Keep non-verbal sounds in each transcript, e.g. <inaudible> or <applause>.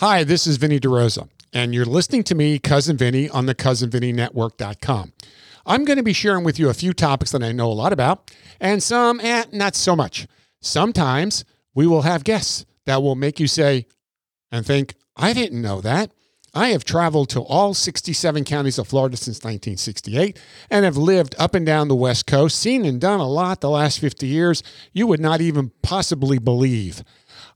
Hi, this is Vinny DeRosa, and you're listening to me, Cousin Vinny, on the CousinVinnyNetwork.com. I'm going to be sharing with you a few topics that I know a lot about, and some, eh, not so much. Sometimes we will have guests that will make you say and think, I didn't know that. I have traveled to all 67 counties of Florida since 1968 and have lived up and down the West Coast, seen and done a lot the last 50 years you would not even possibly believe.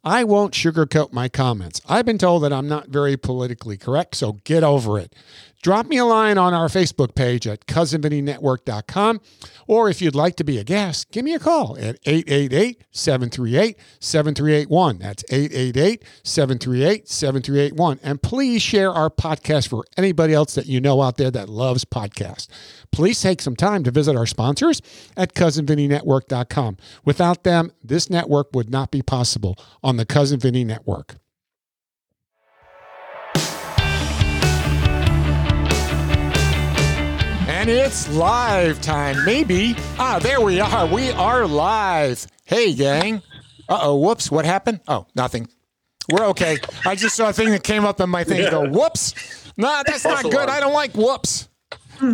I won't sugarcoat my comments. I've been told that I'm not very politically correct, so get over it. Drop me a line on our Facebook page at cousinvinnynetwork.com. Or if you'd like to be a guest, give me a call at 888 738 7381. That's 888 738 7381. And please share our podcast for anybody else that you know out there that loves podcasts. Please take some time to visit our sponsors at cousinvinnynetwork.com. Without them, this network would not be possible on the Cousin Vinny Network. And it's live time, maybe. Ah, there we are. We are live. Hey, gang. Uh oh, whoops. What happened? Oh, nothing. We're okay. I just saw a thing that came up in my thing. Go, whoops. Nah, that's not good. I don't like whoops.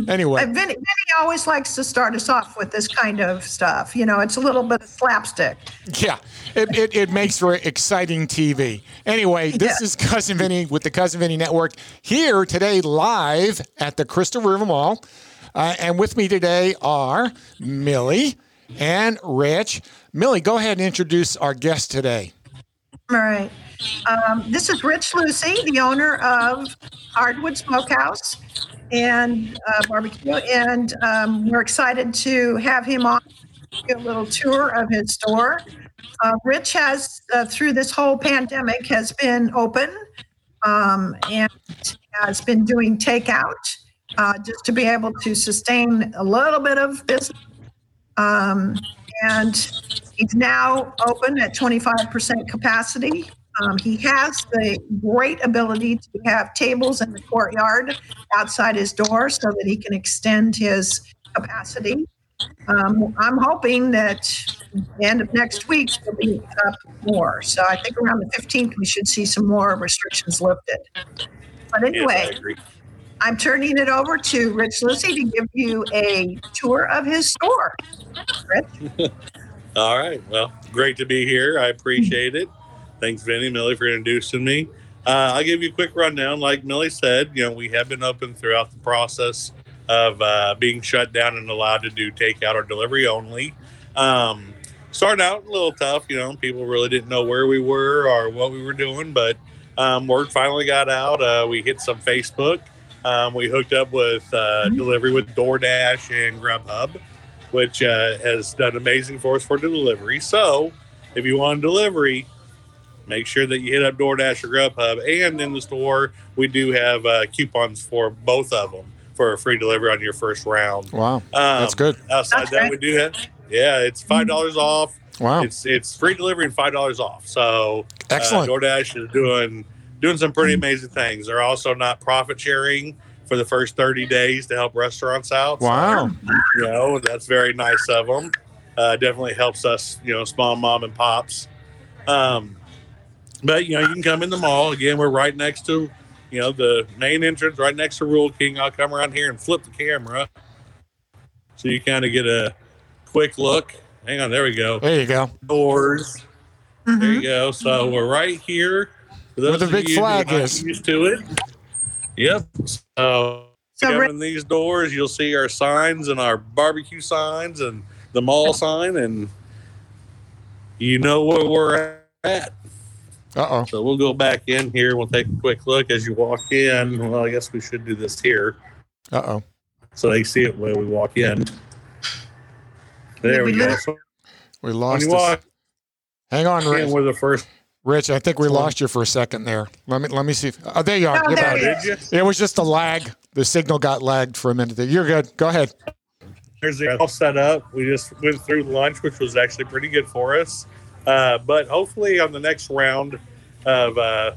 Anyway, Uh, Vinny, Vinny always likes to start us off with this kind of stuff. You know, it's a little bit of slapstick. yeah, it, it, it makes for exciting TV. Anyway, this Yeah. is Cousin Vinny with the Cousin Vinny Network here today live at the Crystal River Mall. Uh, and with me today are Millie and Rich. Millie, go ahead and introduce our guest today. All right. Um, this is Rich Lucy, the owner of Hardwood Smokehouse and uh, Barbecue. And um, we're excited to have him on a little tour of his store. Uh, Rich has, uh, through this whole pandemic, has been open um, and has been doing takeout uh, just to be able to sustain a little bit of business. Um, and he's now open at 25% capacity. Um, he has the great ability to have tables in the courtyard outside his door so that he can extend his capacity. Um, I'm hoping that the end of next week will be up more. So I think around the 15th we should see some more restrictions lifted. But anyway, Yes. I'm turning it over to Rich Lucy to give you a tour of his store. Rich? <laughs> All right. Well, great to be here. I appreciate it. Thanks, Vinny, Millie, for introducing me. Uh, I'll give you a quick rundown. Like Millie said, you know, we have been open throughout the process of uh, being shut down and allowed to do takeout or delivery only. Um, started out a little tough, you know, people really didn't know where we were or what we were doing, but um, word finally got out. Uh, we hit some Facebook. Um, we hooked up with uh, delivery with DoorDash and Grubhub, which uh, has done amazing for us for delivery. So, if you want delivery, make sure that you hit up DoorDash or Grubhub. And in the store, we do have uh, coupons for both of them for a free delivery on your first round. Wow, Um, that's good. Outside That's that, great. we do have yeah, it's five dollars off. Wow, It's it's free delivery and five dollars off. So excellent. uh, DoorDash is doing doing some pretty amazing things. They're also not profit sharing for the first 30 days to help restaurants out. So, Wow, you know, that's very nice of them. Uh, definitely helps us, you know, small mom and pops. Um, but you know, you can come in the mall. Again, we're right next to, you know, the main entrance, right next to Rural King. I'll come around here and flip the camera, so you kind of get a quick look. Hang on, there we go. there you go. Doors. There Mhm. you go. So we're right here. For those Where the of big you flag aren't is. Used to it. Yep. So So, Rich, coming these doors, you'll see our signs and our barbecue signs and the mall sign, and you know where we're at. Uh oh. So we'll go back in here. We'll take a quick look as you walk in. Well, I guess we should do this here Uh oh. so they see it when we walk in. There we We go. So We lost. you walk Hang on, Rich. we're the first. Rich, I think we lost you for a second there. Let me let me see. If, oh, there you are. Oh, there back. he Did you? It was just a lag. The signal got lagged for a minute. There. You're good. Go ahead. There's the all set up. We just went through lunch, which was actually pretty good for us. Uh, but hopefully, on the next round of uh,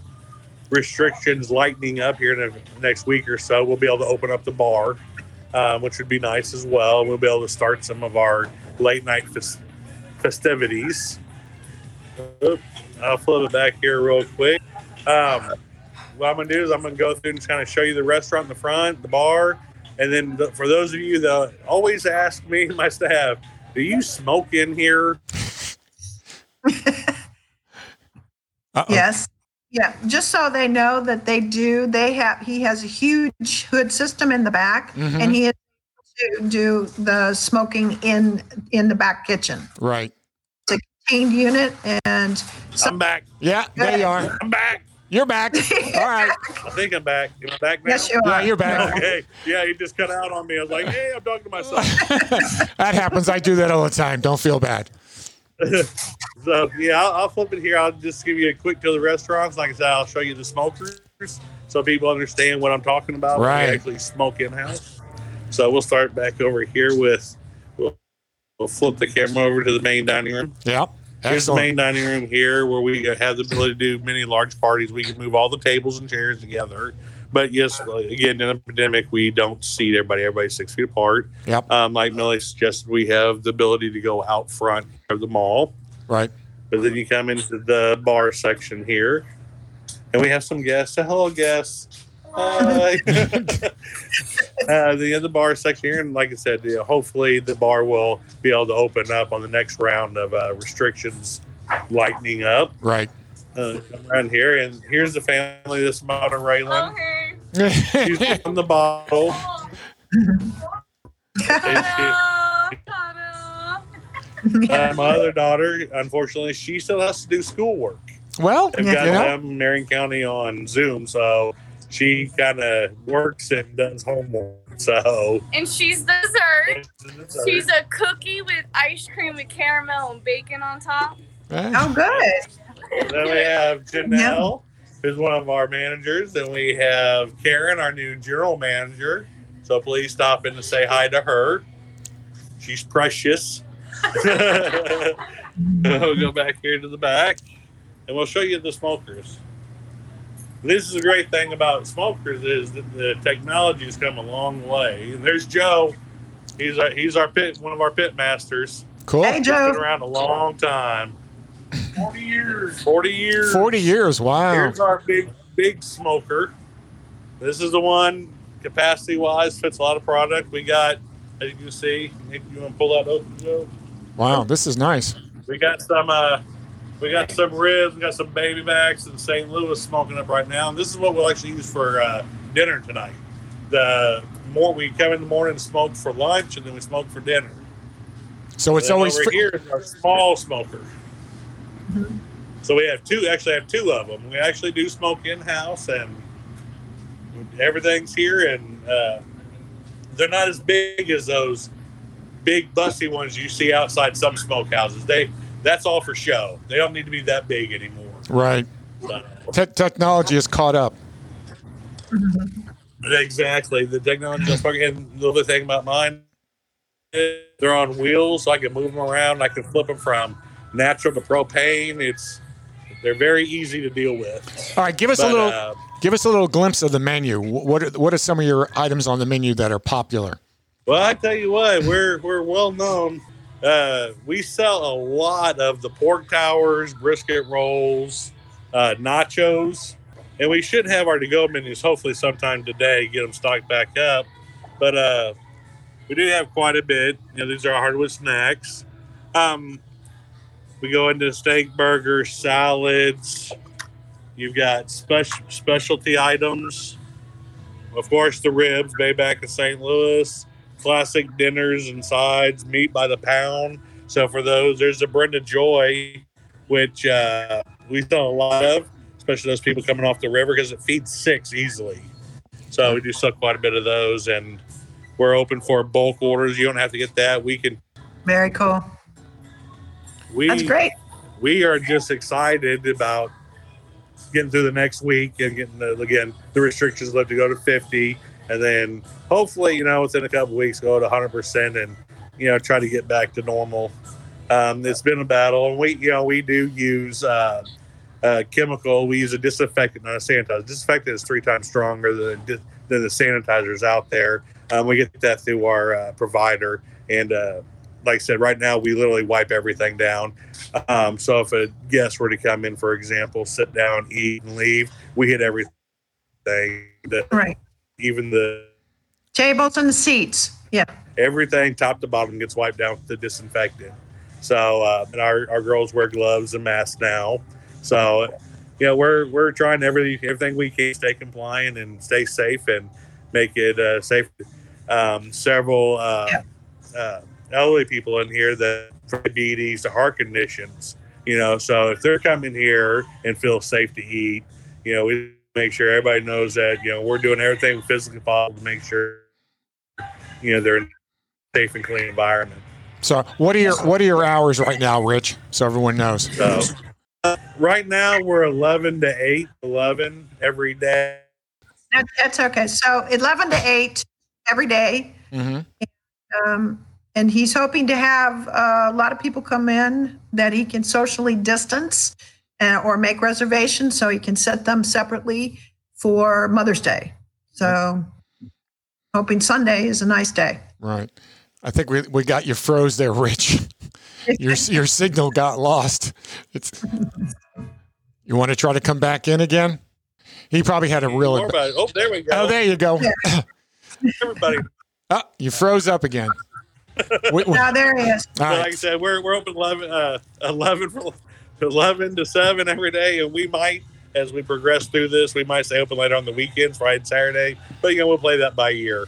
restrictions lightening up here in the next week or so, we'll be able to open up the bar, um, which would be nice as well. We'll be able to start some of our late night fes- festivities. Oop, I'll flip it back here real quick. Um, what I'm gonna do is I'm gonna go through and kind of show you the restaurant in the front, the bar, and then the, for those of you that always ask me my staff, do you smoke in here? <laughs> Uh-oh. Yes. Yeah. Just so they know that they do, they have, he has a huge hood system in the back Mhm. and he is able to do the smoking in, in the back kitchen. Right. It's a Contained unit and I'm back. Yeah, there you are. I'm back. You're back. <laughs> All right. I think I'm back. You're back now? yes, you are. Yeah, you're back. <laughs> Okay. Yeah, he just cut out on me. I was like, hey, I'm talking to myself. that happens. I do that all the time. Don't feel bad. <laughs> so yeah, I'll, I'll flip it here. I'll just give you a quick to the restaurants. Like I said, I'll show you the smokers so people understand what I'm talking about. Right. We actually smoke in house. So we'll start back over here with. We'll, we'll flip the camera over to the main dining room. Yeah. Here's the main dining room here, where we have the ability to do many large parties. We can move all the tables and chairs together. But yes, again, in a pandemic, we don't seat everybody. Everybody's six feet apart. Yep. Um, like Millie suggested, we have the ability to go out front of the mall. Right. But then you come into the bar section here, and we have some guests. Say hello, guests. Hi. <laughs> uh, the other bar section here, and like I said, you know, hopefully the bar will be able to open up on the next round of uh, restrictions lightening up. Right. Uh, come around here, and here's the family that's about Raylan. Okay. She's <laughs> on the bottle. Ta-da, ta-da. Uh, my other daughter, unfortunately, she still has to do schoolwork. well, They've you got know, them Marion County on Zoom, so she kind of works and does homework. So And she's dessert. She's a cookie with ice cream with caramel and bacon on top. eh, Oh, good. then we have Janelle, who's one of our managers. Then we have Karen, our new general manager. So please stop in to say hi to her. She's precious. <laughs> we'll go back here to the back and we'll show you the smokers. This is a great thing about smokers is that the technology has come a long way. And there's Joe. He's our, he's our pit one of our pit masters. cool. Hey, He's been around a long time. Forty years. Forty years. 40 years. Wow. Here's our big, big smoker. This is the one capacity wise fits a lot of product. We got, as you can see, if you want to pull that open, Joe. Wow. This is nice. We got some, uh, we got some ribs, we got some baby backs in St. Louis smoking up right now. And this is what we'll actually use for uh, dinner tonight. The more we come in the morning and smoke for lunch, and then we smoke for dinner. So it's Then always over fr- here is our small smoker. So we have two. Actually, have two of them. We actually do smoke in house, and everything's here. And uh, they're not as big as those big bussy ones you see outside some smokehouses. They that's all for show. They don't need to be that big anymore. right. So, Te- technology is caught up. exactly. The technology. is fucking- And the other thing about mine, they're on wheels, so I can move them around. I can flip them from natural to propane. It's they're very easy to deal with. All right. Give us a little. uh, Give us a little glimpse of the menu. What are, what are some of your items on the menu that are popular? well, I tell you what, we're we're well known. Uh, we sell a lot of the pork towers, brisket rolls, uh, nachos, and we should have our to-go menus hopefully sometime today. Get them stocked back up, but uh, we do have quite a bit. You know, these are our hardwood snacks. Um, we go into steak burgers, salads. You've got special specialty items. Of course, the ribs, Baby back in St. Louis. Classic dinners and sides, meat by the pound. So for those, there's the Brenda Joy, which uh, we sell a lot of, especially those people coming off the river because it feeds six easily. So we do sell quite a bit of those, and we're open for bulk orders. You don't have to get that. We can. Very cool. We That's great. we are just excited about getting through the next week and getting the, again the restrictions left to go to 50 and then hopefully you know within a couple weeks go to 100% and you know try to get back to normal. Um, it's been a battle and we you know we do use uh, uh, chemical. We use a disinfectant not a sanitizer. Disinfectant is three times stronger than, than the sanitizers out there. Um, we get that through our uh, provider and uh, like I said, right now we literally wipe everything down. Um, so if a guest were to come in, for example, sit down, eat, and leave, we hit everything thing. The, Right. Even the Tables and the seats. Yeah. everything top to bottom gets wiped down with the disinfectant. So uh, and our, our girls wear gloves and masks now. So you know we're we're trying every everything we can stay compliant and stay safe and make it uh, safe. Um, several uh, uh, elderly people in here that have diabetes, to heart conditions. You know, so if they're coming here and feel safe to eat, you know, we make sure everybody knows that you know we're doing everything physically possible to make sure you know they're in a safe and clean environment. So, what are your what are your hours right now, Rich? So everyone knows. So uh, right now we're 11 to 8, 11 every day. That, that's okay. So 11 to 8 every day. hmm Um, and he's hoping to have uh, a lot of people come in that he can socially distance uh, or make reservations so he can set them separately for Mother's Day. So, hoping Sunday is a nice day. Right. I think we we got you froze there, Rich. <laughs> your your signal got lost. It's. You want to try to come back in again? He probably had a really. More. Oh, there we go. Oh, there you go. <laughs> Everybody. Oh, you froze up again. We- we- Now, there he is. all Like I said, we're, we're open 11, uh, 11, for, 11 to 7 every day. And we might, as we progress through this, we might stay open later on the weekends, Friday and Saturday. But, you know, we'll play that by ear.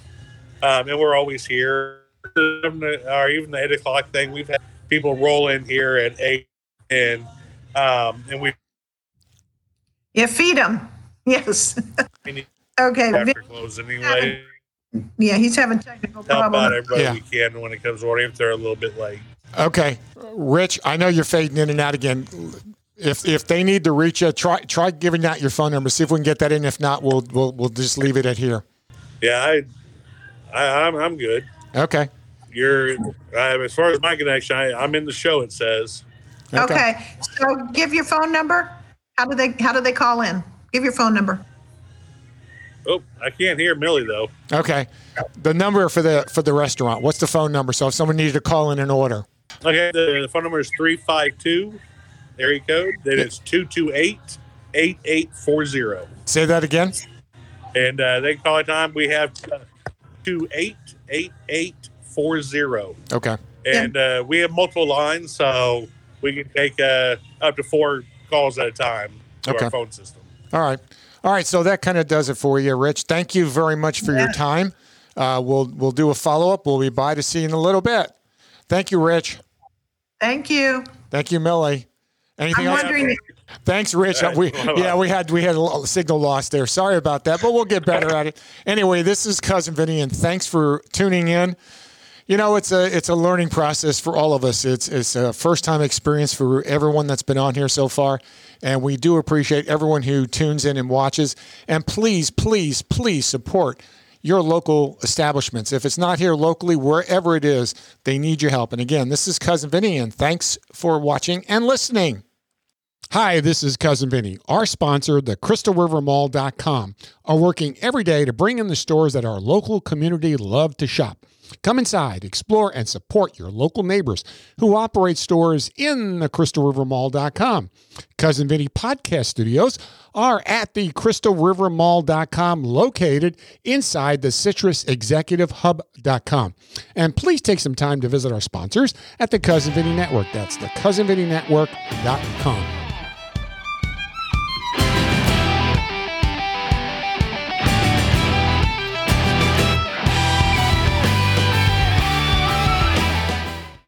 Um, and we're always here. Or even the 8 o'clock thing, we've had people roll in here at 8 and um, and we You feed them. Yes. <laughs> Okay. after close anyway. Yeah, he's having technical Help out problems. everybody Yeah. we can when it comes to ordering if they're a little bit late. Okay, Rich. I know you're fading in and out again. If if they need to reach you, try try giving out your phone number. See if we can get that in. If not, we'll we'll we'll just leave it at here. Yeah, I, I I'm, I'm good. Okay. You're uh, as far as my connection. I, I'm in the show. It says. Okay. So give your phone number. How do they how do they call in? Give your phone number. Oh, I can't hear Millie though. Okay. The number for the for the restaurant. What's the phone number? So if someone needed to call in an order. Okay, the, the phone number is 352 area code. Then it's 228 8840. Say that again. And uh, they call it time. We have uh, 28 8840. Okay. And uh, we have multiple lines, so we can take uh, up to four calls at a time to Okay. our phone system. All right. All right. So that kind of does it for you, Rich. Thank you very much for your time. Uh, we'll we'll do a follow up. We'll be by to see you in a little bit. Thank you, Rich. Thank you. Thank you, Millie. Anything I'm else? wondering. Thanks, Rich. All right. We yeah, we had we had a signal loss there. Sorry about that, but we'll get better at it. Anyway, this is cousin Vinny, and thanks for tuning in. You know, it's a it's a learning process for all of us. It's it's a first time experience for everyone that's been on here so far, and we do appreciate everyone who tunes in and watches. And please, please, please support your local establishments. If it's not here locally, wherever it is, they need your help. And again, this is cousin Vinny, and thanks for watching and listening. Hi, this is Cousin Vinny. Our sponsor, the CrystalRiverMall.com, are working every day to bring in the stores that our local community love to shop. Come inside, explore, and support your local neighbors who operate stores in the CrystalRiverMall.com. Cousin Vinny podcast studios are at the CrystalRiverMall.com, located inside the Citrus Executive Hub.com. And please take some time to visit our sponsors at the Cousin Vinny Network. That's the CousinVinnyNetwork.com.